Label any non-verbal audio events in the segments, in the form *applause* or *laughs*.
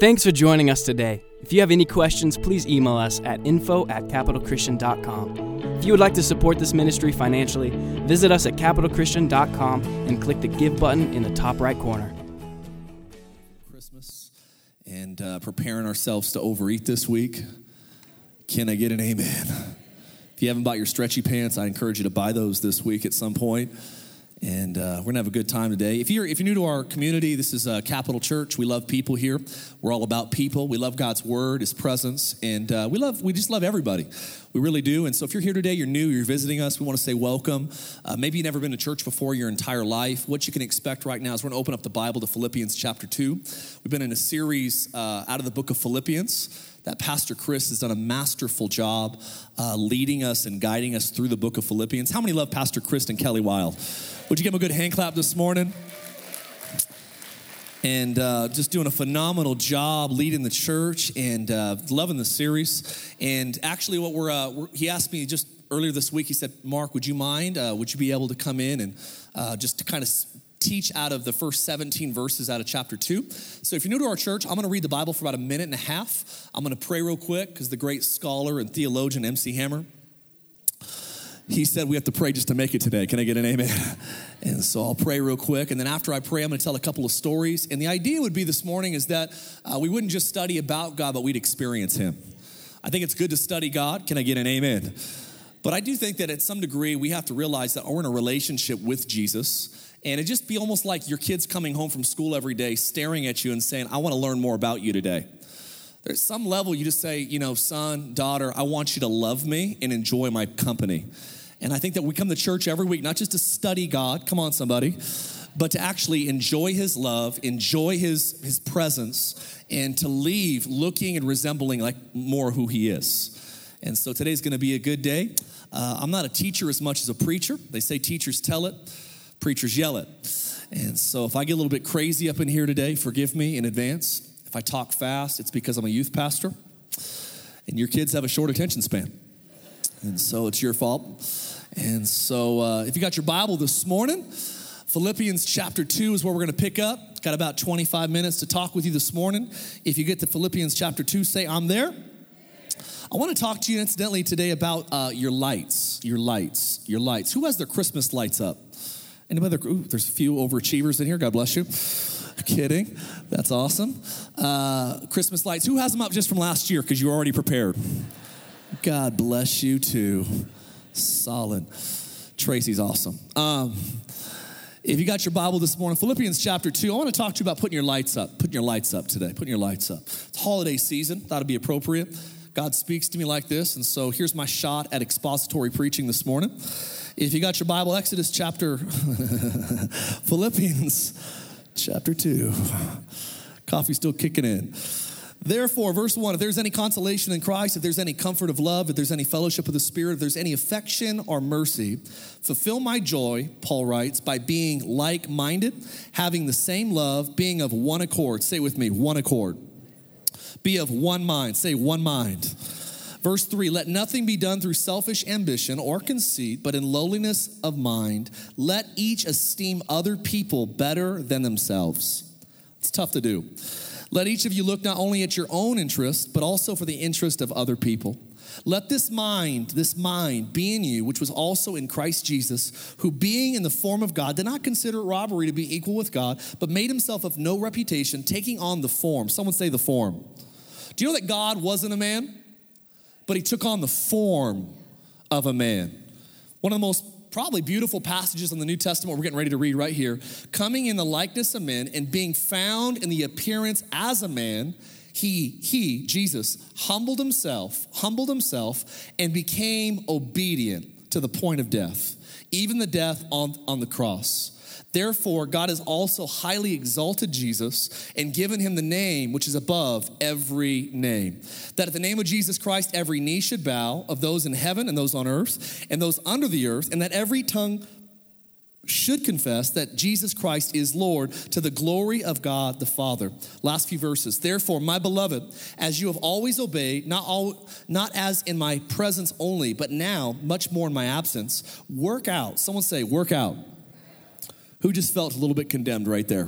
Thanks for joining us today. If you have any questions, please email us at info at capitalchristian.com. If you would like to support this ministry financially, visit us at capitalchristian.com and click the Give button in the top right corner. Christmas and uh, preparing ourselves to overeat this week. Can I get an amen? If you haven't bought your stretchy pants, I encourage you to buy those this week at some point and uh, we're gonna have a good time today. If you're if you're new to our community, this is a Capital Church. We love people here. We're all about people. We love God's Word, His presence, and uh, we love we just love everybody. We really do. And so, if you're here today, you're new, you're visiting us. We want to say welcome. Uh, maybe you've never been to church before your entire life. What you can expect right now is we're gonna open up the Bible to Philippians chapter two. We've been in a series uh, out of the book of Philippians that Pastor Chris has done a masterful job uh, leading us and guiding us through the book of Philippians. How many love Pastor Chris and Kelly Wild? Would you give him a good hand clap this morning? And uh, just doing a phenomenal job leading the church and uh, loving the series. And actually, what we're, uh, we're, he asked me just earlier this week, he said, Mark, would you mind? Uh, would you be able to come in and uh, just to kind of teach out of the first 17 verses out of chapter 2. So if you're new to our church, I'm going to read the Bible for about a minute and a half. I'm going to pray real quick because the great scholar and theologian MC Hammer he said we have to pray just to make it today. Can I get an amen? *laughs* And so I'll pray real quick. And then after I pray, I'm going to tell a couple of stories. And the idea would be this morning is that uh, we wouldn't just study about God, but we'd experience Him. I think it's good to study God. Can I get an amen? But I do think that at some degree, we have to realize that we're in a relationship with Jesus. And it just be almost like your kids coming home from school every day, staring at you and saying, I want to learn more about you today. There's some level you just say, you know, son, daughter, I want you to love me and enjoy my company. And I think that we come to church every week, not just to study God, come on, somebody, but to actually enjoy His love, enjoy His, His presence, and to leave looking and resembling like more who He is. And so today's gonna be a good day. Uh, I'm not a teacher as much as a preacher. They say teachers tell it, preachers yell it. And so if I get a little bit crazy up in here today, forgive me in advance. If I talk fast, it's because I'm a youth pastor, and your kids have a short attention span. And so it's your fault. And so uh, if you got your Bible this morning, Philippians chapter 2 is where we're going to pick up. Got about 25 minutes to talk with you this morning. If you get to Philippians chapter 2, say, I'm there. I want to talk to you incidentally today about uh, your lights, your lights, your lights. Who has their Christmas lights up? Anybody? Ooh, there's a few overachievers in here. God bless you. Kidding. That's awesome. Uh, Christmas lights. Who has them up just from last year because you're already prepared? God bless you too. Solid. Tracy's awesome. Um, if you got your Bible this morning, Philippians chapter 2, I want to talk to you about putting your lights up, putting your lights up today, putting your lights up. It's holiday season, thought it'd be appropriate. God speaks to me like this, and so here's my shot at expository preaching this morning. If you got your Bible, Exodus chapter, *laughs* Philippians chapter 2. Coffee's still kicking in. Therefore, verse 1 if there's any consolation in Christ, if there's any comfort of love, if there's any fellowship of the Spirit, if there's any affection or mercy, fulfill my joy, Paul writes, by being like minded, having the same love, being of one accord. Say with me, one accord. Be of one mind. Say one mind. Verse 3 Let nothing be done through selfish ambition or conceit, but in lowliness of mind, let each esteem other people better than themselves. It's tough to do. Let each of you look not only at your own interest, but also for the interest of other people. Let this mind, this mind be in you, which was also in Christ Jesus, who being in the form of God did not consider robbery to be equal with God, but made himself of no reputation, taking on the form. Someone say the form. Do you know that God wasn't a man? But he took on the form of a man. One of the most probably beautiful passages in the New Testament we're getting ready to read right here. Coming in the likeness of men and being found in the appearance as a man, he, he, Jesus, humbled himself, humbled himself, and became obedient to the point of death, even the death on, on the cross. Therefore, God has also highly exalted Jesus and given him the name which is above every name. That at the name of Jesus Christ, every knee should bow of those in heaven and those on earth and those under the earth, and that every tongue should confess that Jesus Christ is Lord to the glory of God the Father. Last few verses. Therefore, my beloved, as you have always obeyed, not all, not as in my presence only, but now much more in my absence, work out. Someone say, work out who just felt a little bit condemned right there?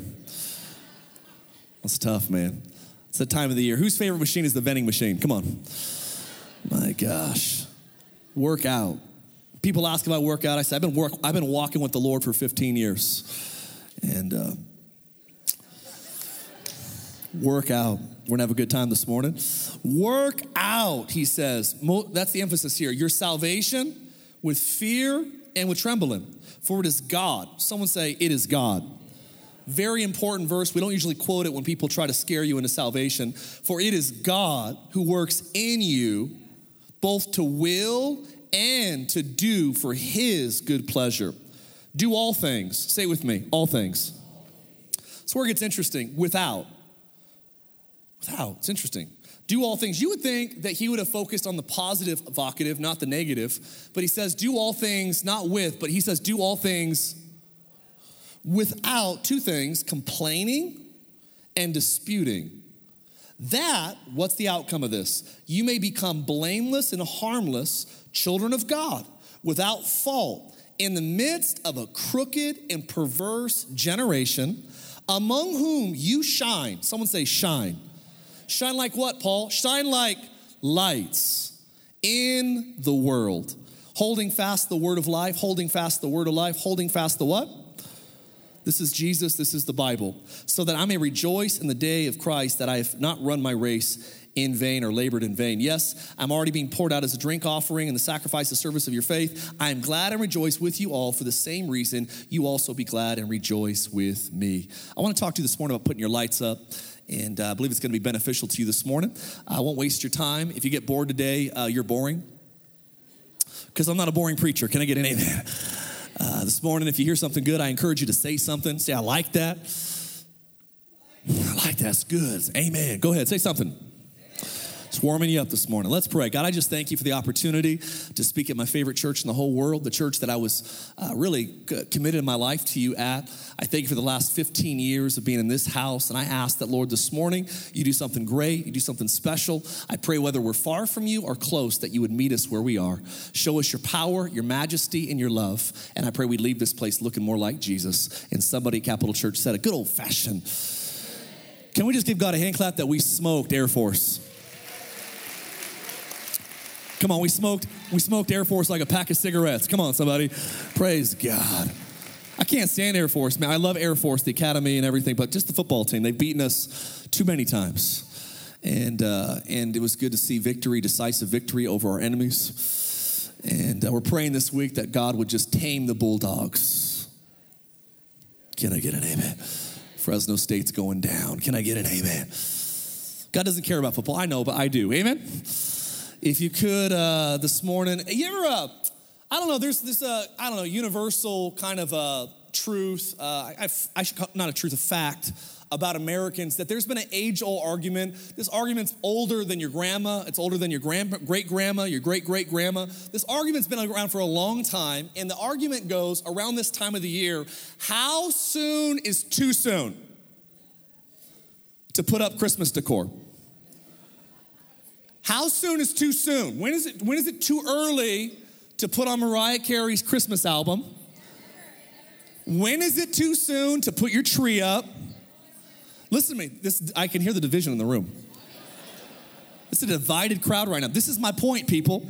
That's tough, man. It's the time of the year. Whose favorite machine is the vending machine? Come on. My gosh. Work out. People ask about workout. I said, I've been, work, I've been walking with the Lord for 15 years. And uh, work out. We're gonna have a good time this morning. Work out, he says. That's the emphasis here. Your salvation with fear and with trembling. For it is God. Someone say, It is God. Very important verse. We don't usually quote it when people try to scare you into salvation. For it is God who works in you both to will and to do for his good pleasure. Do all things. Say with me, all things. That's where it gets interesting. Without. Without. It's interesting. Do all things. You would think that he would have focused on the positive vocative, not the negative. But he says, do all things, not with, but he says, do all things without two things complaining and disputing. That, what's the outcome of this? You may become blameless and harmless children of God without fault in the midst of a crooked and perverse generation among whom you shine. Someone say, shine. Shine like what, Paul? Shine like lights in the world. Holding fast the word of life, holding fast the word of life, holding fast the what? This is Jesus, this is the Bible, so that I may rejoice in the day of Christ that I have not run my race in vain or labored in vain. Yes, I'm already being poured out as a drink offering and the sacrifice and service of your faith. I am glad and rejoice with you all for the same reason you also be glad and rejoice with me. I want to talk to you this morning about putting your lights up and uh, I believe it's going to be beneficial to you this morning. I won't waste your time. If you get bored today, uh, you're boring. Because I'm not a boring preacher. Can I get an amen? *laughs* Uh, this morning, if you hear something good, I encourage you to say something. Say, I like that. I like that. It's good. Amen. Go ahead, say something. It's warming you up this morning. Let's pray. God, I just thank you for the opportunity to speak at my favorite church in the whole world, the church that I was uh, really committed in my life to you at. I thank you for the last 15 years of being in this house. And I ask that, Lord, this morning you do something great, you do something special. I pray whether we're far from you or close, that you would meet us where we are. Show us your power, your majesty, and your love. And I pray we leave this place looking more like Jesus. And somebody, Capital Church, said a good old fashioned. Can we just give God a hand clap that we smoked Air Force? Come on, we smoked, we smoked Air Force like a pack of cigarettes. Come on, somebody. Praise God. I can't stand Air Force, man. I love Air Force, the academy and everything, but just the football team. They've beaten us too many times. And, uh, and it was good to see victory, decisive victory over our enemies. And uh, we're praying this week that God would just tame the Bulldogs. Can I get an amen? Fresno State's going down. Can I get an amen? God doesn't care about football. I know, but I do. Amen? If you could uh, this morning, you ever, uh, I don't know, there's this, uh, I don't know, universal kind of uh, truth, uh, I, I should call, not a truth, a fact about Americans that there's been an age old argument. This argument's older than your grandma, it's older than your grand, great grandma, your great great grandma. This argument's been around for a long time, and the argument goes around this time of the year how soon is too soon to put up Christmas decor? How soon is too soon? When is it, when is it too early to put on Mariah Carey's Christmas album? When is it too soon to put your tree up? Listen to me. This, I can hear the division in the room. It's a divided crowd right now. This is my point, people.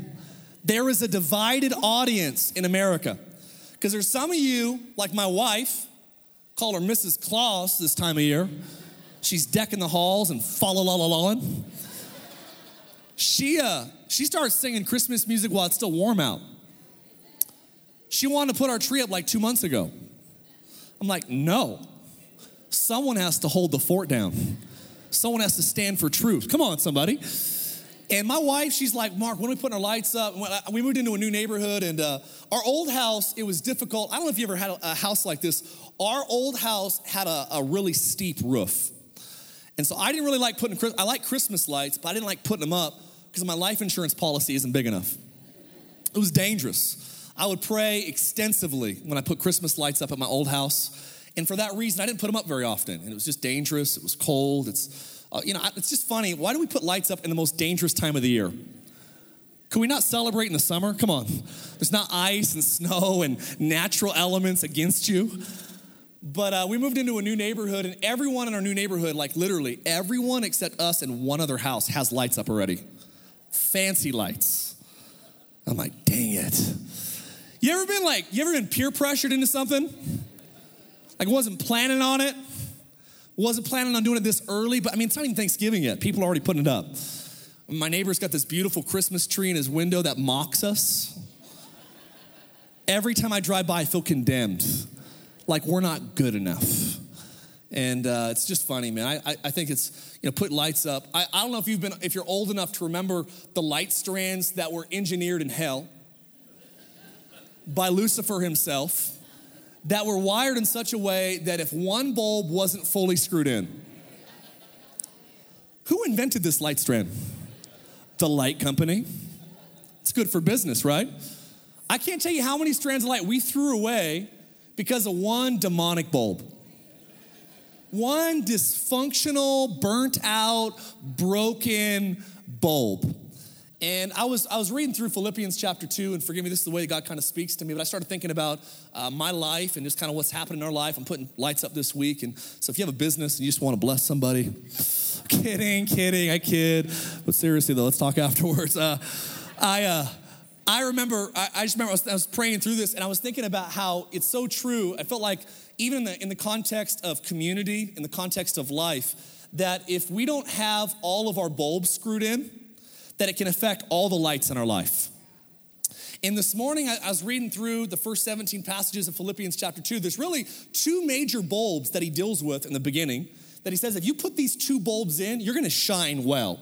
There is a divided audience in America. Because there's some of you, like my wife, call her Mrs. Claus this time of year. She's decking the halls and fa la la la la she, uh, she starts singing Christmas music while it's still warm out. She wanted to put our tree up like two months ago. I'm like, no. Someone has to hold the fort down. Someone has to stand for truth. Come on, somebody. And my wife, she's like, Mark, when are we putting our lights up? We moved into a new neighborhood, and uh, our old house, it was difficult. I don't know if you ever had a, a house like this. Our old house had a, a really steep roof. And so I didn't really like putting, I like Christmas lights, but I didn't like putting them up because my life insurance policy isn't big enough. It was dangerous. I would pray extensively when I put Christmas lights up at my old house. And for that reason, I didn't put them up very often. And it was just dangerous. It was cold. It's, uh, you know, it's just funny. Why do we put lights up in the most dangerous time of the year? Could we not celebrate in the summer? Come on. There's not ice and snow and natural elements against you. But uh, we moved into a new neighborhood, and everyone in our new neighborhood, like literally everyone except us and one other house, has lights up already. Fancy lights. I'm like, dang it. You ever been like, you ever been peer pressured into something? Like, wasn't planning on it, wasn't planning on doing it this early, but I mean, it's not even Thanksgiving yet. People are already putting it up. My neighbor's got this beautiful Christmas tree in his window that mocks us. Every time I drive by, I feel condemned like we're not good enough. And uh, it's just funny, man. I, I, I, think it's, you know, put lights up. I, I don't know if you've been, if you're old enough to remember the light strands that were engineered in hell by Lucifer himself that were wired in such a way that if one bulb wasn't fully screwed in, who invented this light strand? The light company. It's good for business, right? I can't tell you how many strands of light we threw away because of one demonic bulb. One dysfunctional, burnt out, broken bulb. And I was, I was reading through Philippians chapter 2, and forgive me, this is the way God kind of speaks to me, but I started thinking about uh, my life and just kind of what's happening in our life. I'm putting lights up this week. And so if you have a business and you just want to bless somebody, *laughs* kidding, kidding, I kid. But seriously, though, let's talk *laughs* afterwards. Uh, I, uh, I remember, I, I just remember I was, I was, praying through this and I was thinking about how it's so true. I felt like even in the, in the context of community, in the context of life, that if we don't have all of our bulbs screwed in, that it can affect all the lights in our life. And this morning, I, I was reading through the first 17 passages of Philippians chapter 2. There's really two major bulbs that he deals with in the beginning that he says, if you put these two bulbs in, you're gonna shine well.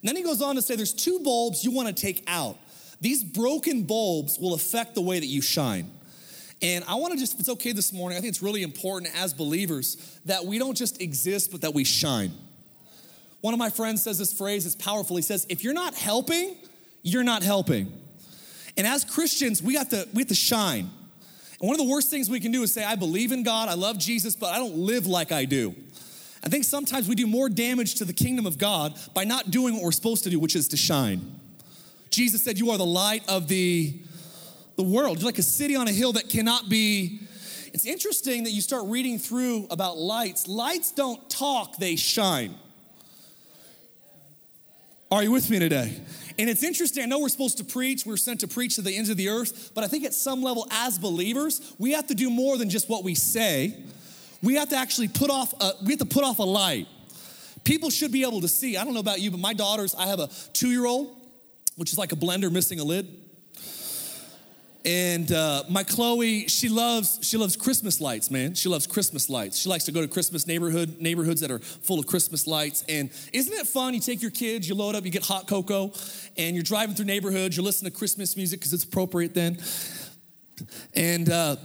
And then he goes on to say, there's two bulbs you wanna take out. These broken bulbs will affect the way that you shine. And I want to just, if it's okay this morning, I think it's really important as believers that we don't just exist, but that we shine. One of my friends says this phrase, it's powerful. He says, if you're not helping, you're not helping. And as Christians, we have to, we have to shine. And one of the worst things we can do is say, I believe in God, I love Jesus, but I don't live like I do. I think sometimes we do more damage to the kingdom of God by not doing what we're supposed to do, which is to shine. Jesus said, You are the light of the, the world. You're like a city on a hill that cannot be. It's interesting that you start reading through about lights. Lights don't talk, they shine. Are you with me today? And it's interesting, I know we're supposed to preach, we're sent to preach to the ends of the earth, but I think at some level, as believers, we have to do more than just what we say. We have to actually put off, a, we have to put off a light. People should be able to see. I don't know about you, but my daughters, I have a two year old which is like a blender missing a lid. And uh, my Chloe, she loves she loves Christmas lights, man. She loves Christmas lights. She likes to go to Christmas neighborhood neighborhoods that are full of Christmas lights. And isn't it fun? You take your kids, you load up, you get hot cocoa, and you're driving through neighborhoods. You listen to Christmas music because it's appropriate then. And uh,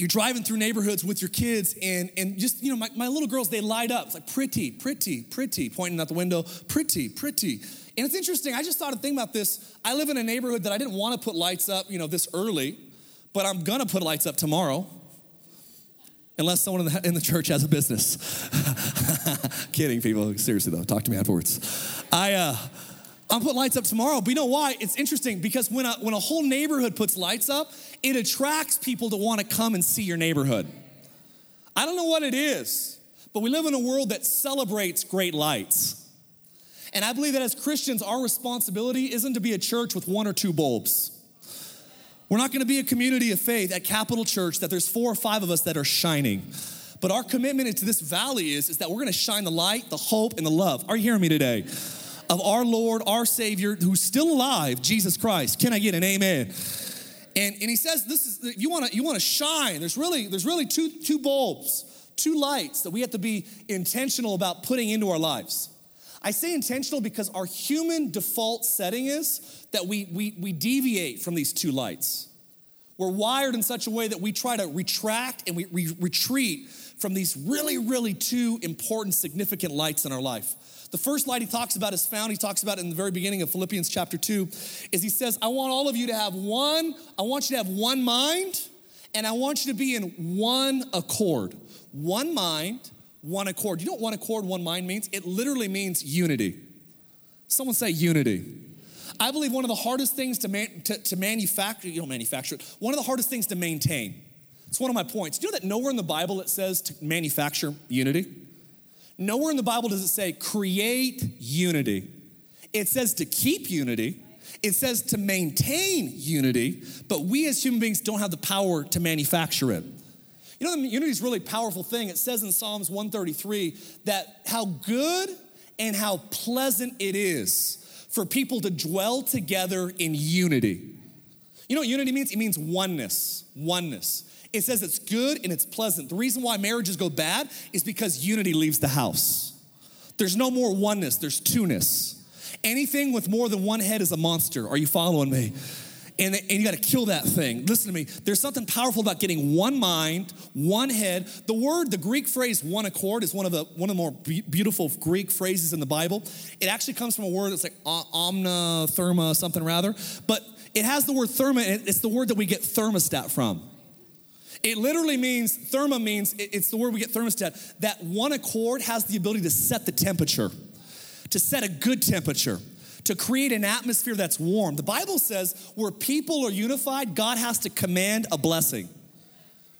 you're driving through neighborhoods with your kids, and and just you know, my, my little girls they light up. It's like pretty, pretty, pretty, pointing out the window, pretty, pretty. And it's interesting, I just thought a thing about this. I live in a neighborhood that I didn't want to put lights up, you know, this early, but I'm gonna put lights up tomorrow. Unless someone in the, in the church has a business. *laughs* Kidding, people. Seriously, though, talk to me afterwards. I, uh, I'm putting lights up tomorrow, but you know why? It's interesting because when a, when a whole neighborhood puts lights up, it attracts people to want to come and see your neighborhood. I don't know what it is, but we live in a world that celebrates great lights. And I believe that as Christians, our responsibility isn't to be a church with one or two bulbs. We're not gonna be a community of faith at Capital Church that there's four or five of us that are shining. But our commitment into this valley is, is that we're gonna shine the light, the hope, and the love. Are you hearing me today? Of our Lord, our Savior, who's still alive, Jesus Christ. Can I get an amen? And, and he says, this is you wanna you wanna shine. There's really, there's really two, two bulbs, two lights that we have to be intentional about putting into our lives. I say intentional because our human default setting is that we, we, we deviate from these two lights. We're wired in such a way that we try to retract and we, we retreat from these really, really two important, significant lights in our life. The first light he talks about is found, he talks about in the very beginning of Philippians chapter 2, is he says, I want all of you to have one, I want you to have one mind, and I want you to be in one accord. One mind, one accord. You know what one accord, one mind means? It literally means unity. Someone say unity. I believe one of the hardest things to, man, to, to manufacture, you don't manufacture it, one of the hardest things to maintain. It's one of my points. Do you know that nowhere in the Bible it says to manufacture unity? Nowhere in the Bible does it say create unity. It says to keep unity. It says to maintain unity, but we as human beings don't have the power to manufacture it. You know, unity is really powerful thing. It says in Psalms 133 that how good and how pleasant it is for people to dwell together in unity. You know what unity means? It means oneness. Oneness. It says it's good and it's pleasant. The reason why marriages go bad is because unity leaves the house. There's no more oneness, there's two-ness. Anything with more than one head is a monster. Are you following me? And, and you got to kill that thing. Listen to me. There's something powerful about getting one mind, one head. The word, the Greek phrase "one accord" is one of the one of the more be- beautiful Greek phrases in the Bible. It actually comes from a word that's like omna, therma, something rather. But it has the word therma. It's the word that we get thermostat from. It literally means, therma means, it's the word we get thermostat, that one accord has the ability to set the temperature, to set a good temperature, to create an atmosphere that's warm. The Bible says where people are unified, God has to command a blessing.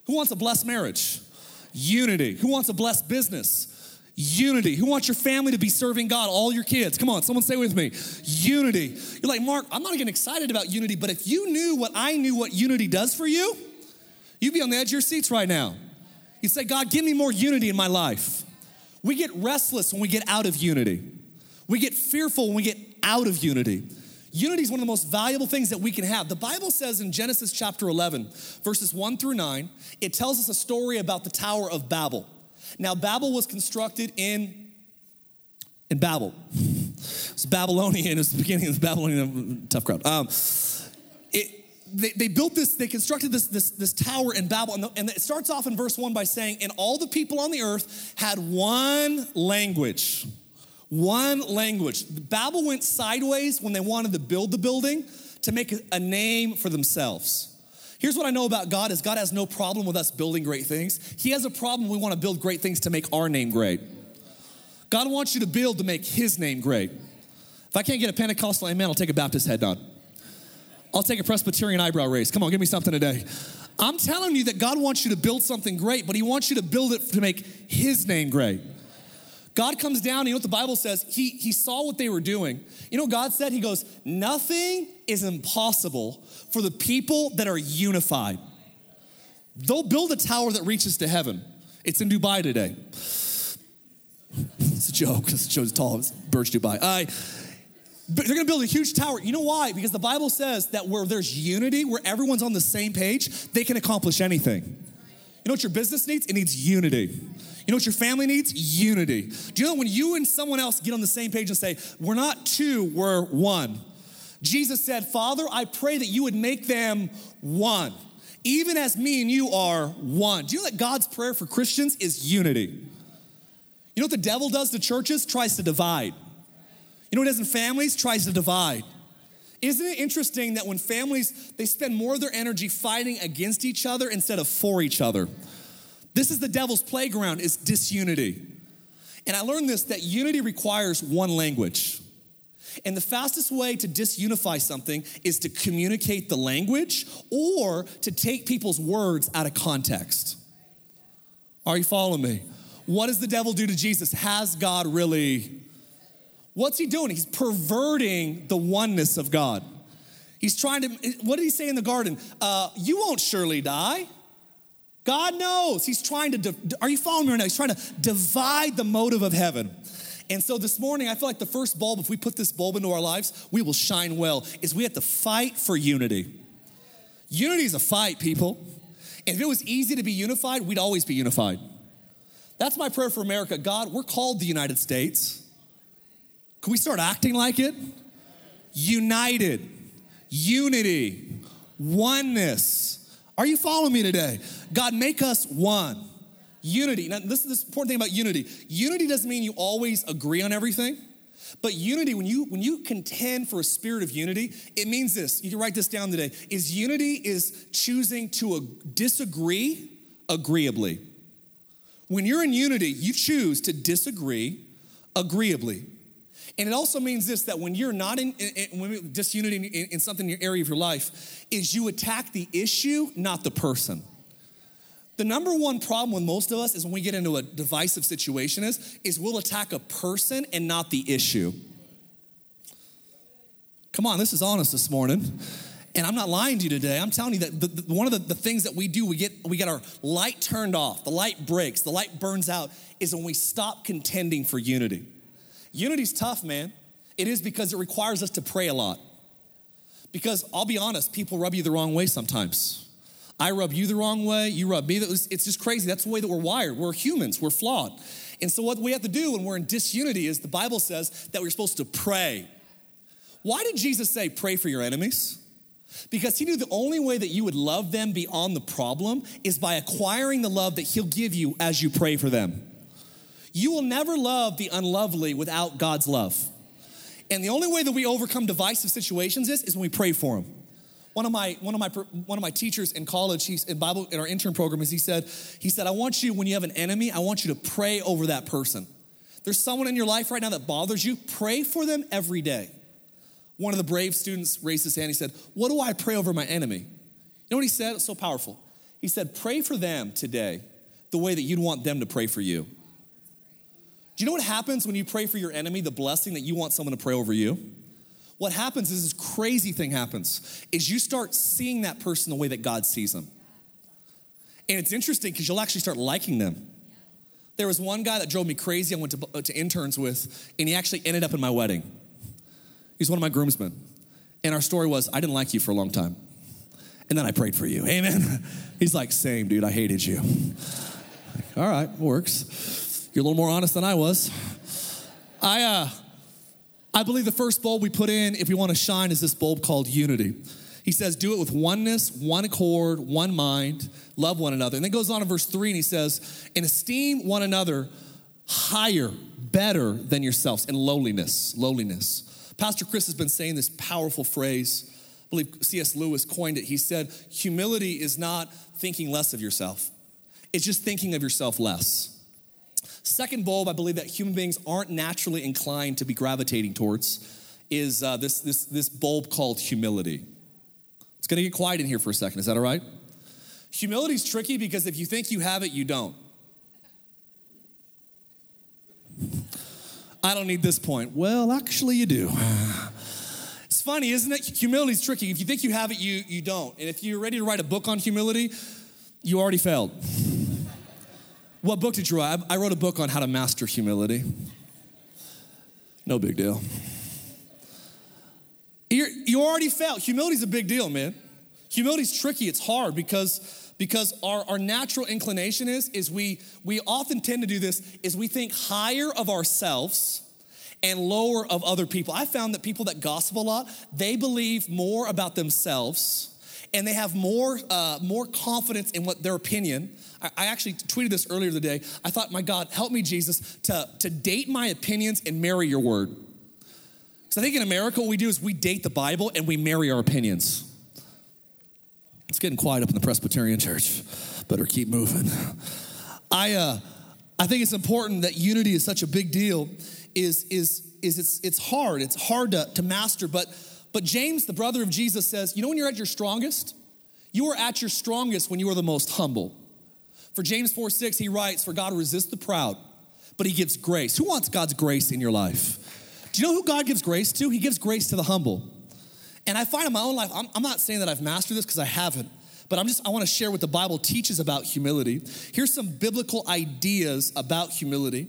Who wants a blessed marriage? Unity. Who wants a blessed business? Unity. Who wants your family to be serving God? All your kids. Come on, someone say with me. Unity. You're like, Mark, I'm not getting excited about unity, but if you knew what I knew what unity does for you, You'd be on the edge of your seats right now. You say, God, give me more unity in my life. We get restless when we get out of unity. We get fearful when we get out of unity. Unity is one of the most valuable things that we can have. The Bible says in Genesis chapter 11, verses 1 through 9, it tells us a story about the Tower of Babel. Now, Babel was constructed in in Babel. It's Babylonian. It was the beginning of the Babylonian tough crowd. Um, it, they, they built this, they constructed this, this, this tower in Babel. And, the, and it starts off in verse one by saying, And all the people on the earth had one language. One language. Babel went sideways when they wanted to build the building to make a name for themselves. Here's what I know about God is God has no problem with us building great things. He has a problem we want to build great things to make our name great. God wants you to build to make his name great. If I can't get a Pentecostal amen, I'll take a Baptist head on. I'll take a Presbyterian eyebrow raise. Come on, give me something today. I'm telling you that God wants you to build something great, but He wants you to build it to make His name great. God comes down, you know what the Bible says? He, he saw what they were doing. You know God said? He goes, Nothing is impossible for the people that are unified. They'll build a tower that reaches to heaven. It's in Dubai today. It's a joke. It's a joke. It's tall. It's Burj Dubai. I, they're gonna build a huge tower. You know why? Because the Bible says that where there's unity, where everyone's on the same page, they can accomplish anything. You know what your business needs? It needs unity. You know what your family needs? Unity. Do you know when you and someone else get on the same page and say, We're not two, we're one? Jesus said, Father, I pray that you would make them one, even as me and you are one. Do you know that God's prayer for Christians is unity? You know what the devil does to churches? Tries to divide. You know what it does in families? Tries to divide. Isn't it interesting that when families, they spend more of their energy fighting against each other instead of for each other? This is the devil's playground, is disunity. And I learned this, that unity requires one language. And the fastest way to disunify something is to communicate the language or to take people's words out of context. Are you following me? What does the devil do to Jesus? Has God really What's he doing? He's perverting the oneness of God. He's trying to, what did he say in the garden? Uh, you won't surely die. God knows. He's trying to, are you following me right now? He's trying to divide the motive of heaven. And so this morning, I feel like the first bulb, if we put this bulb into our lives, we will shine well, is we have to fight for unity. Unity is a fight, people. If it was easy to be unified, we'd always be unified. That's my prayer for America. God, we're called the United States. Can we start acting like it? United, unity, oneness. Are you following me today? God, make us one. Unity. Now, this is the important thing about unity. Unity doesn't mean you always agree on everything. But unity, when you when you contend for a spirit of unity, it means this. You can write this down today. Is unity is choosing to disagree agreeably. When you're in unity, you choose to disagree agreeably. And it also means this that when you're not in, in, in disunity in, in something in your area of your life, is you attack the issue, not the person. The number one problem with most of us is when we get into a divisive situation is, is we'll attack a person and not the issue. Come on, this is honest this morning. And I'm not lying to you today. I'm telling you that the, the, one of the, the things that we do, we get, we get our light turned off, the light breaks, the light burns out, is when we stop contending for unity. Unity's tough, man. It is because it requires us to pray a lot. Because I'll be honest, people rub you the wrong way sometimes. I rub you the wrong way, you rub me. It's just crazy. That's the way that we're wired. We're humans, we're flawed. And so, what we have to do when we're in disunity is the Bible says that we're supposed to pray. Why did Jesus say, pray for your enemies? Because he knew the only way that you would love them beyond the problem is by acquiring the love that he'll give you as you pray for them. You will never love the unlovely without God's love. And the only way that we overcome divisive situations is, is when we pray for them. One of my one of my one of my teachers in college, he's in Bible in our intern program, is he said he said I want you when you have an enemy, I want you to pray over that person. There's someone in your life right now that bothers you. Pray for them every day. One of the brave students raised his hand. He said, "What do I pray over my enemy?" You know what he said? It's so powerful. He said, "Pray for them today, the way that you'd want them to pray for you." You know what happens when you pray for your enemy? The blessing that you want someone to pray over you what happens is this crazy thing happens is you start seeing that person the way that God sees them. And it's interesting because you'll actually start liking them. There was one guy that drove me crazy I went to, uh, to interns with, and he actually ended up in my wedding. He's one of my groomsmen. And our story was, I didn't like you for a long time. And then I prayed for you. Amen. *laughs* He's like, same, dude, I hated you. *laughs* All right, works. You're a little more honest than I was. I, uh, I believe the first bulb we put in, if we want to shine, is this bulb called unity. He says, do it with oneness, one accord, one mind, love one another. And then goes on in verse three and he says, and esteem one another higher, better than yourselves in lowliness, lowliness. Pastor Chris has been saying this powerful phrase. I believe C.S. Lewis coined it. He said, humility is not thinking less of yourself. It's just thinking of yourself less. Second bulb, I believe that human beings aren't naturally inclined to be gravitating towards, is uh, this, this, this bulb called humility. It's gonna get quiet in here for a second. Is that all right? Humility is tricky because if you think you have it, you don't. I don't need this point. Well, actually, you do. *sighs* It's funny, isn't it? Humility is tricky. If you think you have it, you, you don't. And if you're ready to write a book on humility, you already failed. What book did you write? I wrote a book on how to master humility. No big deal. You're, you already failed. Humility's a big deal, man. Humility's tricky. It's hard because because our, our natural inclination is is we we often tend to do this is we think higher of ourselves and lower of other people. I found that people that gossip a lot, they believe more about themselves and they have more, uh, more confidence in what their opinion. I, I actually tweeted this earlier today. I thought, my God, help me, Jesus, to, to date my opinions and marry your word. Because I think in America, what we do is we date the Bible and we marry our opinions. It's getting quiet up in the Presbyterian church. Better keep moving. I, uh, I think it's important that unity is such a big deal. Is, is, is it's, it's hard. It's hard to, to master, but but James, the brother of Jesus, says, You know when you're at your strongest? You are at your strongest when you are the most humble. For James 4 6, he writes, For God resists the proud, but he gives grace. Who wants God's grace in your life? Do you know who God gives grace to? He gives grace to the humble. And I find in my own life, I'm, I'm not saying that I've mastered this because I haven't, but I'm just, I want to share what the Bible teaches about humility. Here's some biblical ideas about humility.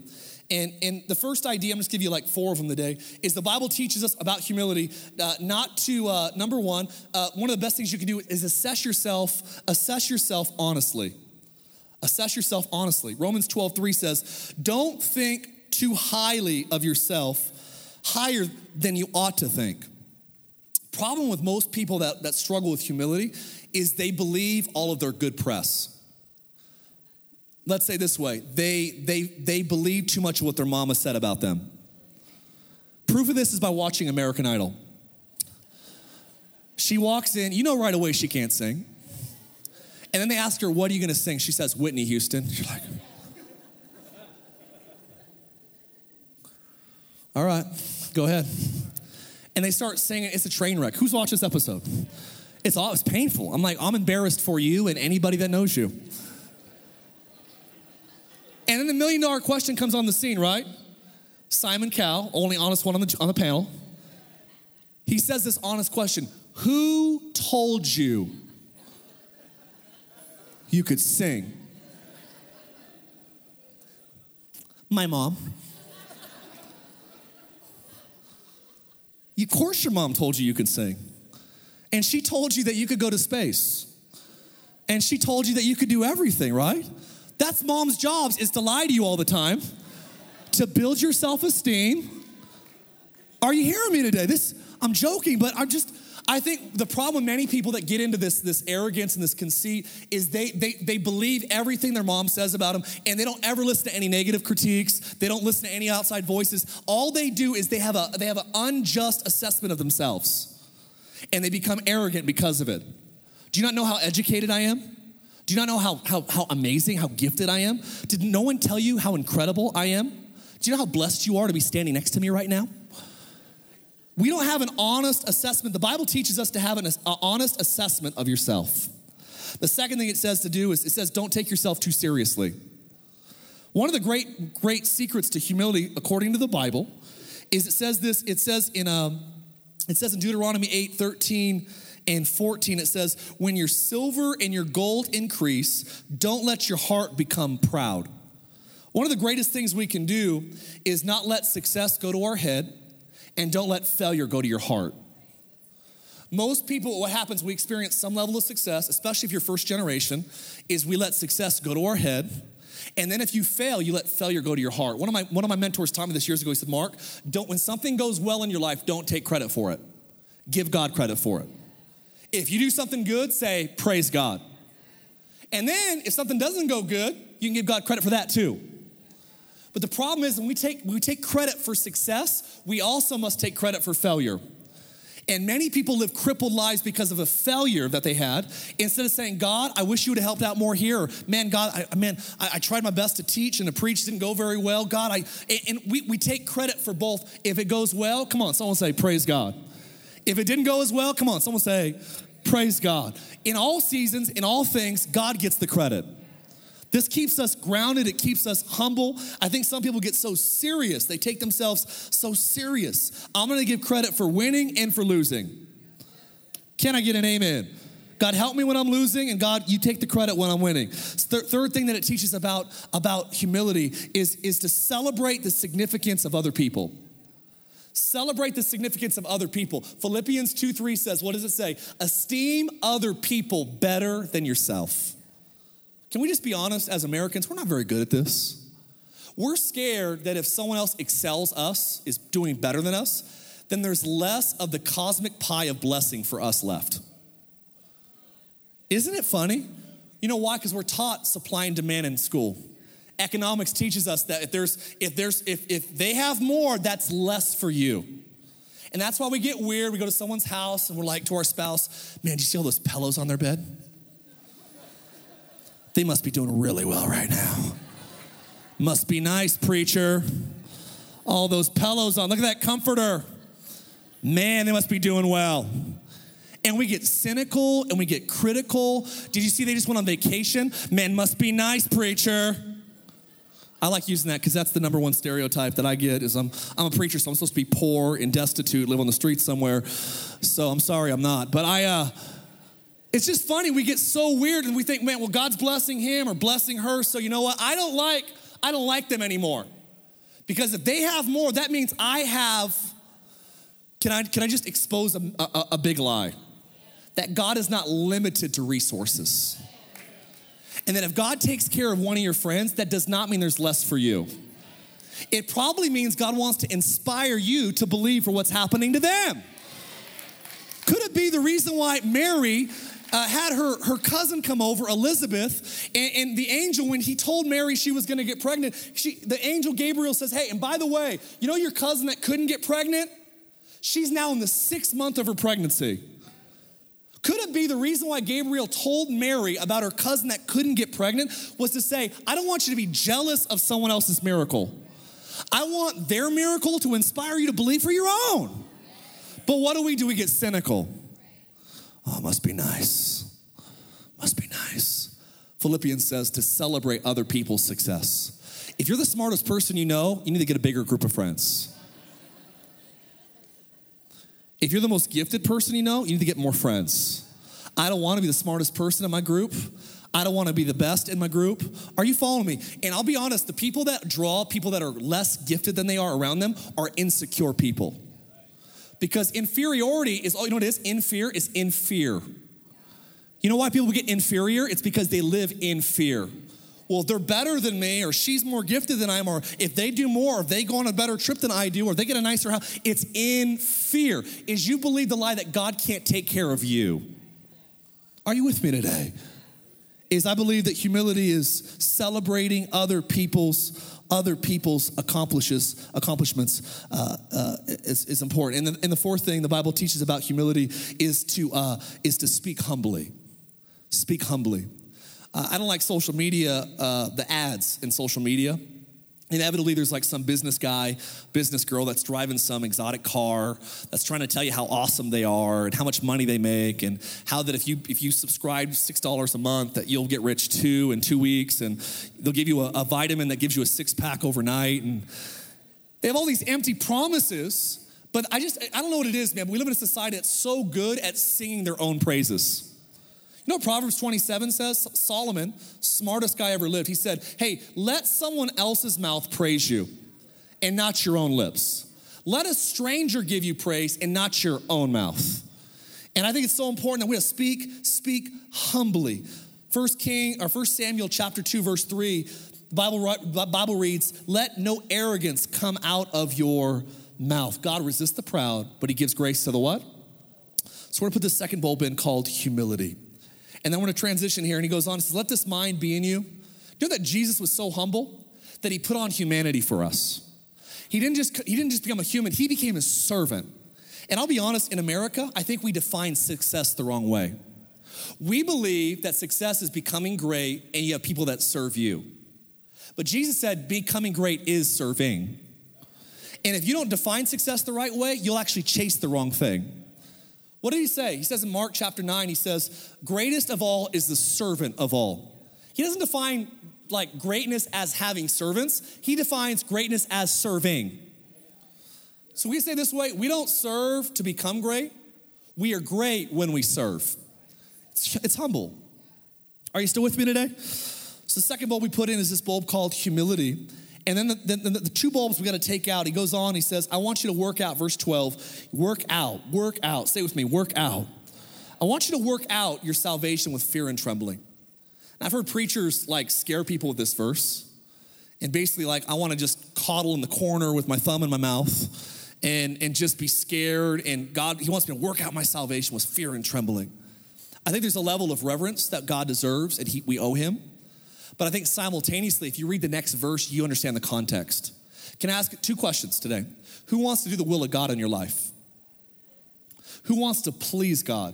And, and the first idea, I'm just give you like four of them today, is the Bible teaches us about humility, uh, not to, uh, number one, uh, one of the best things you can do is assess yourself, assess yourself honestly. Assess yourself honestly. Romans 12, 3 says, don't think too highly of yourself, higher than you ought to think. Problem with most people that, that struggle with humility is they believe all of their good press let's say this way they they they believe too much of what their mama said about them. Proof of this is by watching american idol. She walks in you know right away she can't sing. And then they ask her what are you going to sing? She says whitney houston. *laughs* You're like all right go ahead. And they start singing it's a train wreck. Who's watched this episode? It's all it's painful. I'm like i'm embarrassed for you and anybody that knows you million dollar question comes on the scene, right? Simon Cowell, only honest one on the, on the panel. He says this honest question Who told you you could sing? My mom. Of course, your mom told you you could sing. And she told you that you could go to space. And she told you that you could do everything, right? That's mom's jobs is to lie to you all the time, to build your self-esteem. Are you hearing me today? This I'm joking, but I'm just I think the problem with many people that get into this, this arrogance and this conceit is they, they, they believe everything their mom says about them and they don't ever listen to any negative critiques. They don't listen to any outside voices. All they do is they have, a, they have an unjust assessment of themselves and they become arrogant because of it. Do you not know how educated I am? Do you not know how, how, how amazing, how gifted I am? Did no one tell you how incredible I am? Do you know how blessed you are to be standing next to me right now? We don't have an honest assessment. The Bible teaches us to have an, honest assessment of yourself. The second thing it says to do is it says, don't take yourself too seriously. One of the great, great secrets to humility, according to the Bible, is it says this, it says in um, it says in Deuteronomy 8, 13 and 14, it says, When your silver and your gold increase, don't let your heart become proud. One of the greatest things we can do is not let success go to our head and don't let failure go to your heart. Most people, what happens, we experience some level of success, especially if you're first generation, is we let success go to our head. And then if you fail, you let failure go to your heart. One of my, one of my mentors taught me this years ago. He said, Mark, don't, when something goes well in your life, don't take credit for it. Give God credit for it. If you do something good, say, praise God. And then if something doesn't go good, you can give God credit for that too. But the problem is when we take, when we take credit for success, we also must take credit for failure. And many people live crippled lives because of a failure that they had. Instead of saying, God, I wish you would have helped out more here. Man, God, I, man, I, I, tried my best to teach and to preach didn't go very well. God, I, and we, we take credit for both. If it goes well, come on, someone say, praise God. If it didn't go as well, come on, someone say, praise God. In all seasons, in all things, God gets the credit. This keeps us grounded, it keeps us humble. I think some people get so serious, they take themselves so serious. I'm gonna give credit for winning and for losing. Can I get an amen? God, help me when I'm losing, and God, you take the credit when I'm winning. Third, third thing that it teaches about, about humility is, is to celebrate the significance of other people. Celebrate the significance of other people. Philippians 2 3 says, What does it say? Esteem other people better than yourself. Can we just be honest as Americans? We're not very good at this. We're scared that if someone else excels us, is doing better than us, then there's less of the cosmic pie of blessing for us left. Isn't it funny? You know why? Because we're taught supply and demand in school. Economics teaches us that if there's if there's if if they have more, that's less for you. And that's why we get weird. We go to someone's house and we're like to our spouse, man, do you see all those pillows on their bed? They must be doing really well right now. Must be nice, preacher. All those pillows on. Look at that comforter. Man, they must be doing well. And we get cynical and we get critical. Did you see they just went on vacation? Man, must be nice, preacher. I like using that because that's the number one stereotype that I get is I'm, I'm a preacher, so I'm supposed to be poor and destitute, live on the streets somewhere. So I'm sorry I'm not. But I, uh, it's just funny. We get so weird and we think, man, well, God's blessing him or blessing her. So you know what? I don't like, I don't like them anymore. Because if they have more, that means I have. Can I, can I just expose a, a, a big lie? That God is not limited to resources. And that if God takes care of one of your friends, that does not mean there's less for you. It probably means God wants to inspire you to believe for what's happening to them. Could it be the reason why Mary uh, had her, her cousin come over, Elizabeth, and, and, the angel, when he told Mary she was gonna get pregnant, she, the angel Gabriel says, Hey, and by the way, you know your cousin that couldn't get pregnant? She's now in the sixth month of her pregnancy. Could it be the reason why Gabriel told Mary about her cousin that couldn't get pregnant was to say, I don't want you to be jealous of someone else's miracle. I want their miracle to inspire you to believe for your own. But what do we do? We get cynical. Oh, must be nice. Must be nice. Philippians says to celebrate other people's success. If you're the smartest person you know, you need to get a bigger group of friends. If you're the most gifted person you know, you need to get more friends. I don't want to be the smartest person in my group. I don't want to be the best in my group. Are you following me? And I'll be honest, the people that draw people that are less gifted than they are around them are insecure people. Because inferiority is, oh, you know what it is? In fear is in fear. You know why people get inferior? It's because they live in fear. Well, they're better than me, or she's more gifted than I am, or if they do more, or if they go on a better trip than I do, or they get a nicer house, it's in fear. Is you believe the lie that God can't take care of you. Are you with me today? Is I believe that humility is celebrating other people's other people's accomplishes accomplishments uh, uh, is, is, important. And the, and the, fourth thing the Bible teaches about humility is to uh, is to speak humbly. Speak humbly. Uh, I don't like social media, uh, the ads in social media. Inevitably, there's like some business guy, business girl that's driving some exotic car that's trying to tell you how awesome they are and how much money they make and how that if you if you subscribe six dollars a month that you'll get rich too in two weeks and they'll give you a, a vitamin that gives you a six pack overnight and they have all these empty promises. But I just I don't know what it is, man. We live in a society that's so good at singing their own praises. You know Proverbs 27 says? Solomon, smartest guy ever lived, he said, Hey, let someone else's mouth praise you and not your own lips. Let a stranger give you praise and not your own mouth. And I think it's so important that we speak, speak humbly. First King or First Samuel chapter 2, verse 3, the Bible, Bible reads, Let no arrogance come out of your mouth. God resists the proud, but he gives grace to the what? So we're gonna put this second bulb in called humility. And then we're going to transition here, and he goes on and says, Let this mind be in you. You know that Jesus was so humble that he put on humanity for us. He didn't just, he didn't just become a human, he became a servant. And I'll be honest, in America, I think we define success the wrong way. We believe that success is becoming great and you have people that serve you. But Jesus said becoming great is serving. And if you don't define success the right way, you'll actually chase the wrong thing. What did he say? He says in Mark chapter 9, he says, Greatest of all is the servant of all. He doesn't define like greatness as having servants, he defines greatness as serving. So we say this way we don't serve to become great, we are great when we serve. It's, it's humble. Are you still with me today? So the second bulb we put in is this bulb called humility. And then the, the, the, two bulbs we got to take out. He goes on, he says, I want you to work out, verse 12. Work out, work out. Say with me, work out. I want you to work out your salvation with fear and trembling. And I've heard preachers like scare people with this verse. And basically, like, I want to just coddle in the corner with my thumb in my mouth and, and just be scared. And God, He wants me to work out my salvation with fear and trembling. I think there's a level of reverence that God deserves and he, we owe Him. But I think simultaneously, if you read the next verse, you understand the context. Can I ask two questions today? Who wants to do the will of God in your life? Who wants to please God?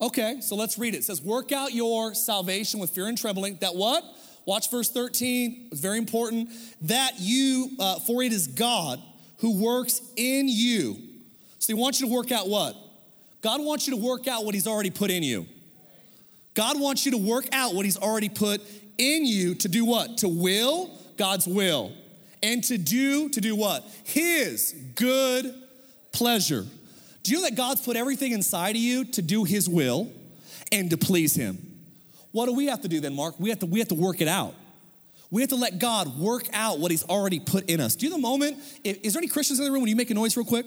Okay, so let's read it. It says, Work out your salvation with fear and trembling. That what? Watch verse 13. It's very important. That you, uh, for it is God who works in you. So he wants you to work out what? God wants you to work out what he's already put in you. God wants you to work out what he's already put in you to do what? To will God's will. And to do, to do what? His good pleasure. Do you know that God's put everything inside of you to do His will and to please Him? What do we have to do then, Mark? We have to, we have to work it out. We have to let God work out what He's already put in us. Do you know the moment, is there any Christians in the room when you make a noise real quick?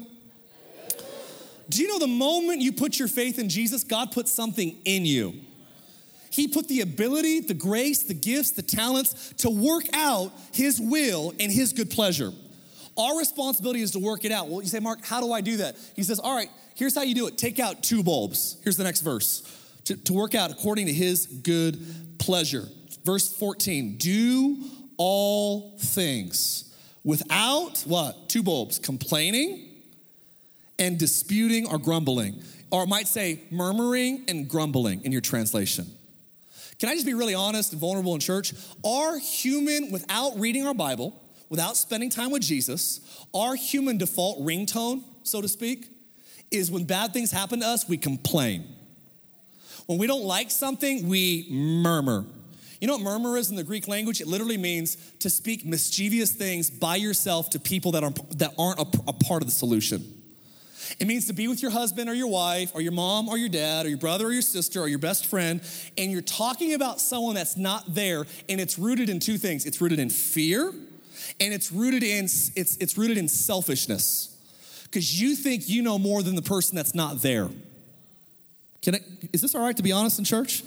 Do you know the moment you put your faith in Jesus, God puts something in you? He put the ability, the grace, the gifts, the talents to work out His will and His good pleasure. Our responsibility is to work it out. Well, you say, Mark, how do I do that? He says, All right, here's how you do it take out two bulbs. Here's the next verse to, to work out according to His good pleasure. Verse 14 do all things without what? Two bulbs complaining and disputing or grumbling. Or might say murmuring and grumbling in your translation. Can I just be really honest and vulnerable in church? Our human, without reading our Bible, without spending time with Jesus, our human default ringtone, so to speak, is when bad things happen to us, we complain. When we don't like something, we murmur. You know what murmur is in the Greek language? It literally means to speak mischievous things by yourself to people that aren't, that aren't a, a part of the solution. It means to be with your husband or your wife or your mom or your dad or your brother or your sister or your best friend, and you're talking about someone that's not there, and it's rooted in two things. It's rooted in fear and it's rooted in it's, it's rooted in selfishness. Because you think you know more than the person that's not there. Can I, is this all right to be honest in church?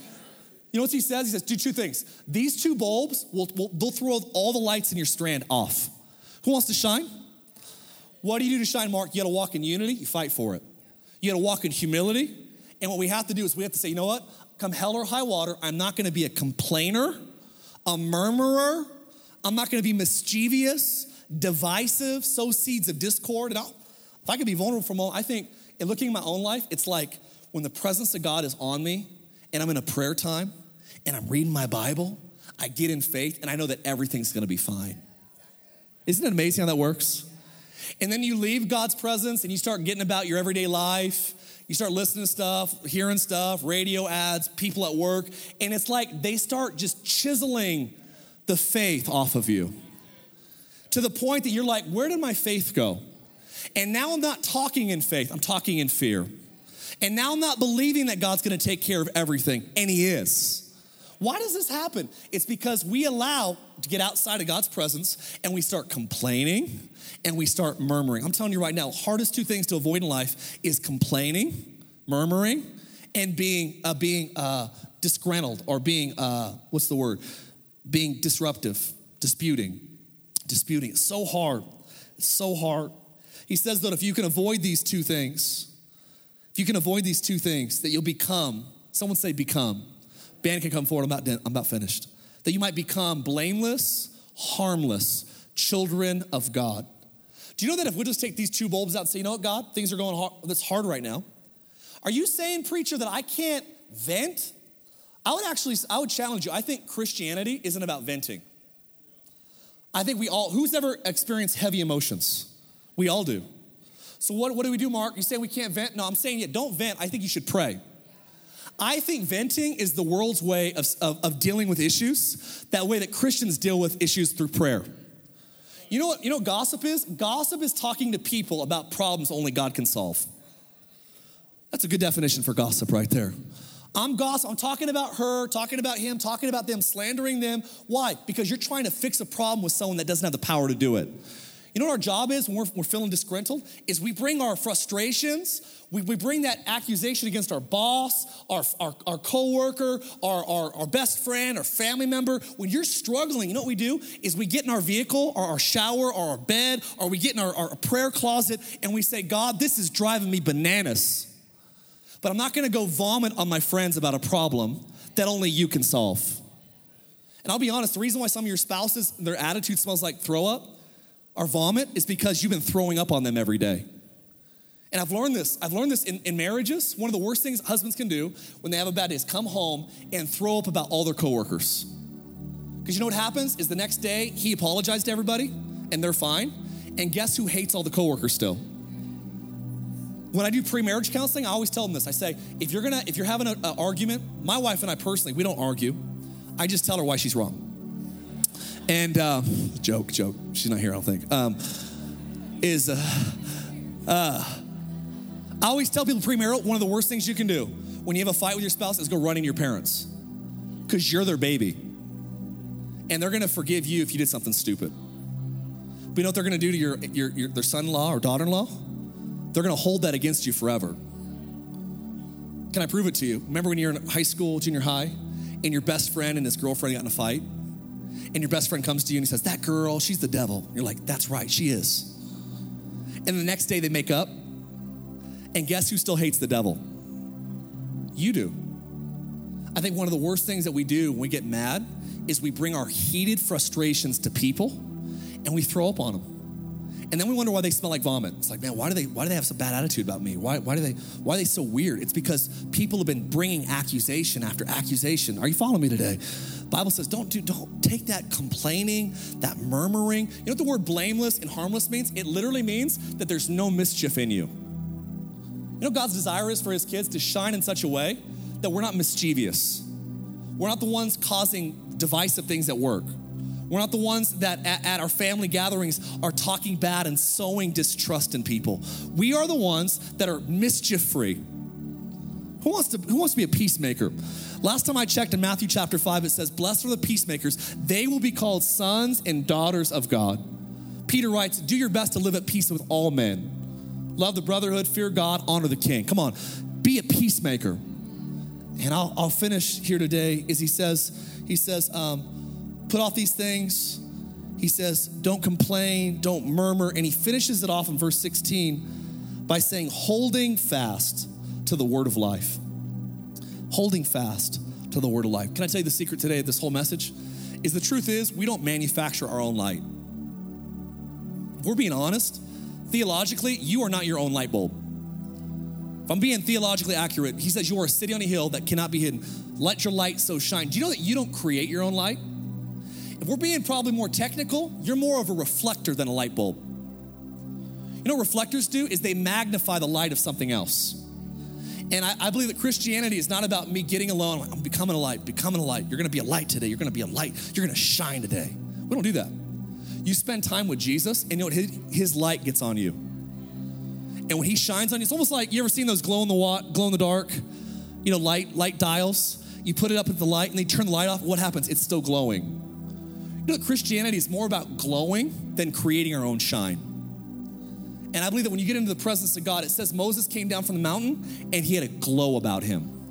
You know what he says? He says do two things. These two bulbs will, will they'll throw all the lights in your strand off. Who wants to shine what do you do to shine mark you got to walk in unity you fight for it you got to walk in humility and what we have to do is we have to say you know what come hell or high water i'm not going to be a complainer a murmurer I'm not gonna be mischievous, divisive, sow seeds of discord. And I'll, if I could be vulnerable for a moment, I think in looking at my own life, it's like when the presence of God is on me and I'm in a prayer time and I'm reading my Bible, I get in faith and I know that everything's gonna be fine. Isn't it amazing how that works? And then you leave God's presence and you start getting about your everyday life. You start listening to stuff, hearing stuff, radio ads, people at work, and it's like they start just chiseling the faith off of you to the point that you're like, where did my faith go? And now I'm not talking in faith, I'm talking in fear. And now I'm not believing that God's gonna take care of everything, and He is. Why does this happen? It's because we allow to get outside of God's presence and we start complaining and we start murmuring. I'm telling you right now, hardest two things to avoid in life is complaining, murmuring, and being uh, being uh, disgruntled or being uh, what's the word? being disruptive, disputing, disputing. It's so hard. It's so hard. He says that if you can avoid these two things, if you can avoid these two things, that you'll become, someone say become. Band can come forward, I'm about, I'm about finished. That you might become blameless, harmless children of God. Do you know that if we just take these two bulbs out and say, you know what, God, things are going hard, that's hard right now. Are you saying, preacher, that I can't vent? I would actually, I would challenge you. I think Christianity isn't about venting. I think we all, who's ever experienced heavy emotions? We all do. So what, what do we do, Mark? You say we can't vent? No, I'm saying, yeah, don't vent. I think you should pray. I think venting is the world's way of, of, of dealing with issues, that way that Christians deal with issues through prayer. You know what, you know what gossip is? Gossip is talking to people about problems only God can solve. That's a good definition for gossip right there. I'm gossip. I'm talking about her, talking about him, talking about them, slandering them. Why? Because you're trying to fix a problem with someone that doesn't have the power to do it. You know what our job is when we're, we're feeling disgruntled? Is we bring our frustrations, we, we bring that accusation against our boss, our, our, our coworker, our, our, our best friend, our family member. When you're struggling, you know what we do? Is we get in our vehicle or our shower or our bed or we get in our, our prayer closet and we say, God, this is driving me bananas. But I'm not gonna go vomit on my friends about a problem that only you can solve. And I'll be honest, the reason why some of your spouses, their attitude smells like throw up or vomit is because you've been throwing up on them every day. And I've learned this. I've learned this in, in, marriages. One of the worst things husbands can do when they have a bad day is come home and throw up about all their coworkers. Because you know what happens is the next day he apologized to everybody and they're fine. And guess who hates all the coworkers still? when I do pre-marriage counseling, I always tell them this. I say, if you're gonna, if you're having an argument, my wife and I personally, we don't argue. I just tell her why she's wrong. And uh, joke, joke. She's not here, I don't think. Um, is uh, uh, I always tell people pre-marital, one of the worst things you can do when you have a fight with your spouse is go running to your parents because you're their baby, and they're gonna forgive you if you did something stupid. But you know what they're gonna do to your, your, your their son-in-law or daughter-in-law? they're going to hold that against you forever. Can I prove it to you? Remember when you're in high school, junior high, and your best friend and his girlfriend got in a fight? And your best friend comes to you and he says, That girl, she's the devil. You're like, That's right, she is. And the next day they make up. And guess who still hates the devil? You do. I think one of the worst things that we do when we get mad is we bring our heated frustrations to people and we throw up on them. And then we wonder why they smell like vomit. It's like, man, why do they why do they have a bad attitude about me? Why, why do they why are they so weird? It's because people have been bringing accusation after accusation. Are you following me today? Bible says, don't do, don't take that complaining, that murmuring. You know what the word blameless and harmless means? It literally means that there's no mischief in you. You know God's desire is for his kids to shine in such a way that we're not mischievous. We're not the ones causing divisive things at work. We're not the ones that at, at, our family gatherings are talking bad and sowing distrust in people. We are the ones that are mischief free. Who wants to who wants to be a peacemaker? Last time I checked in Matthew chapter 5 it says blessed are the peacemakers they will be called sons and daughters of God. Peter writes do your best to live at peace with all men. Love the brotherhood, fear God, honor the king. Come on. Be a peacemaker. And I'll, I'll finish here today is he says he says um, put off these things. He says, don't complain, don't murmur. And he finishes it off in verse 16 by saying, holding fast to the word of life. Holding fast to the word of life. Can I tell you the secret today of this whole message? Is the truth is we don't manufacture our own light. If we're being honest, theologically, you are not your own light bulb. If I'm being theologically accurate, he says you are a city on a hill that cannot be hidden. Let your light so shine. Do you know that you don't create your own light? If we're being probably more technical, you're more of a reflector than a light bulb. You know what reflectors do is they magnify the light of something else. And I, I, believe that Christianity is not about me getting alone. I'm becoming a light, becoming a light. You're gonna be a light today. You're gonna be a light. You're gonna shine today. We don't do that. You spend time with Jesus, and you know what? His, his light gets on you. And when he shines on you, it's almost like you ever seen those glow in the glow in the dark, you know, light light dials. You put it up at the light, and they turn the light off. What happens? It's still glowing. You know, Christianity is more about glowing than creating our own shine. And I believe that when you get into the presence of God, it says Moses came down from the mountain and he had a glow about him.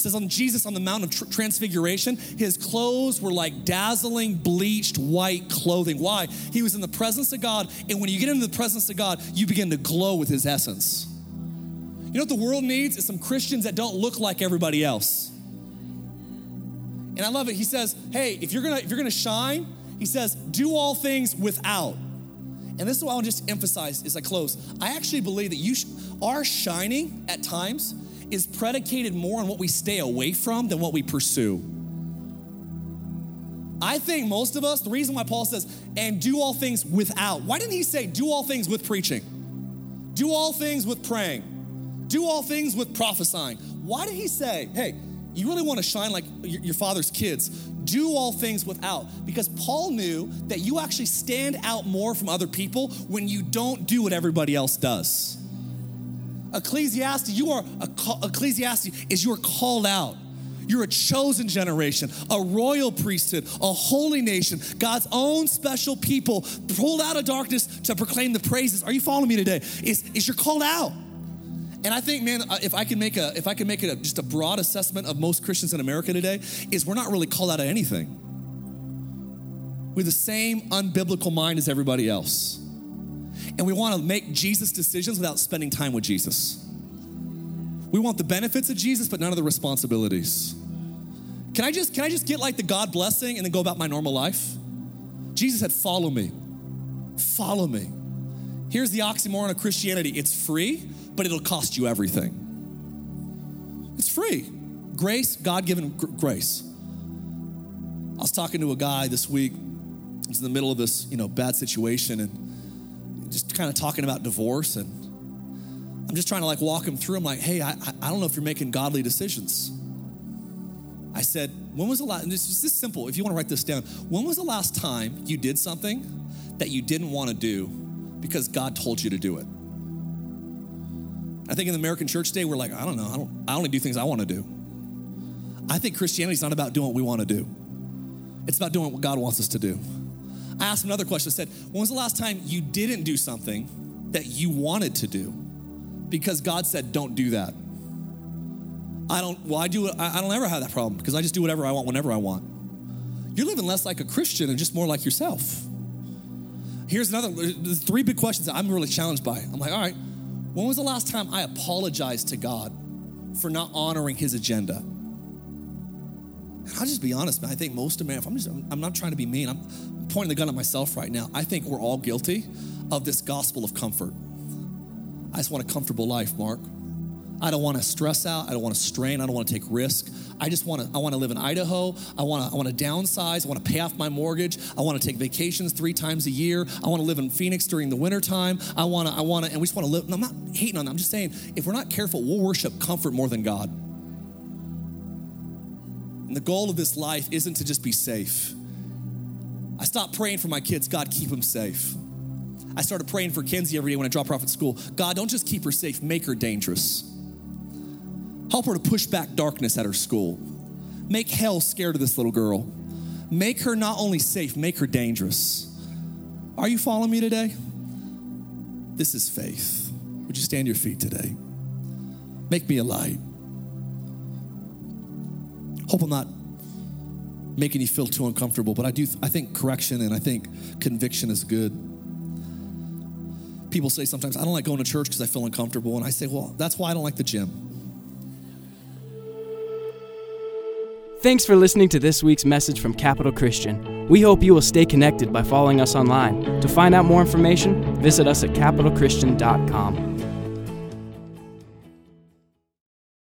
Says on Jesus on the Mount of tr- Transfiguration, his clothes were like dazzling, bleached white clothing. Why? He was in the presence of God, and when you get into the presence of God, you begin to glow with his essence. You know what the world needs is some Christians that don't look like everybody else. And I love it. He says, "Hey, if you're gonna if you're gonna shine, he says, do all things without. And this is what I want to just emphasize as I close. I actually believe that you sh- our shining at times is predicated more on what we stay away from than what we pursue. I think most of us, the reason why Paul says, and do all things without, why didn't he say, do all things with preaching? Do all things with praying? Do all things with prophesying? Why did he say, hey, you really want to shine like your father's kids, do all things without. Because Paul knew that you actually stand out more from other people when you don't do what everybody else does. Ecclesiastes, you are, Ecclesiastes is you are called out. You're a chosen generation, a royal priesthood, a holy nation, God's own special people pulled out of darkness to proclaim the praises. Are you following me today? Is, is you're called out. And I think, man, uh, if I can make a, if I can make it a, just a broad assessment of most Christians in America today, is we're not really called out of anything. We're the same unbiblical mind as everybody else. And we want to make Jesus decisions without spending time with Jesus. We want the benefits of Jesus, but none of the responsibilities. Can I just, can I just get like the God blessing and then go about my normal life? Jesus said, follow me. Follow me. Here's the oxymoron of Christianity. It's free, but it'll cost you everything. It's free. Grace, God given gr- grace. I was talking to a guy this week. He's in the middle of this, you know, bad situation and just kind of talking about divorce. And I'm just trying to like walk him through. I'm like, hey, I, I don't know if you're making godly decisions. I said, when was the last, and this is this simple, if you want to write this down, when was the last time you did something that you didn't want to do because God told you to do it? I think in the American church today, we're like, I don't know, I, don't, I only do things I want to do. I think Christianity is not about doing what we want to do, it's about doing what God wants us to do. I asked another question. I said, When was the last time you didn't do something that you wanted to do because God said, Don't do that? I don't, well, I do, I, don't ever have that problem because I just do whatever I want whenever I want. You're living less like a Christian and just more like yourself. Here's another, three big questions that I'm really challenged by. I'm like, all right, when was the last time I apologized to God for not honoring his agenda? And I'll just be honest, man. I think most Americans, I'm, just, I'm not trying to be mean, I'm pointing the gun at myself right now. I think we're all guilty of this gospel of comfort. I just want a comfortable life, Mark. I don't want to stress out. I don't want to strain. I don't want to take risk. I just want to. I want to live in Idaho. I want to. I want to downsize. I want to pay off my mortgage. I want to take vacations three times a year. I want to live in Phoenix during the wintertime. I want to. I want to. And we just want to live. And I'm not hating on that. I'm just saying if we're not careful, we'll worship comfort more than God. And the goal of this life isn't to just be safe. I stopped praying for my kids, God, keep them safe. I started praying for Kenzie every day when I drop her off at school. God, don't just keep her safe, make her dangerous. Help her to push back darkness at her school. Make hell scared of this little girl. Make her not only safe, make her dangerous. Are you following me today? This is faith. Would you stand your feet today? Make me a light. Hope I'm not making you feel too uncomfortable, but I do I think correction and I think conviction is good. People say sometimes, I don't like going to church because I feel uncomfortable. And I say, well, that's why I don't like the gym. Thanks for listening to this week's message from Capital Christian. We hope you will stay connected by following us online. To find out more information, visit us at capitalchristian.com.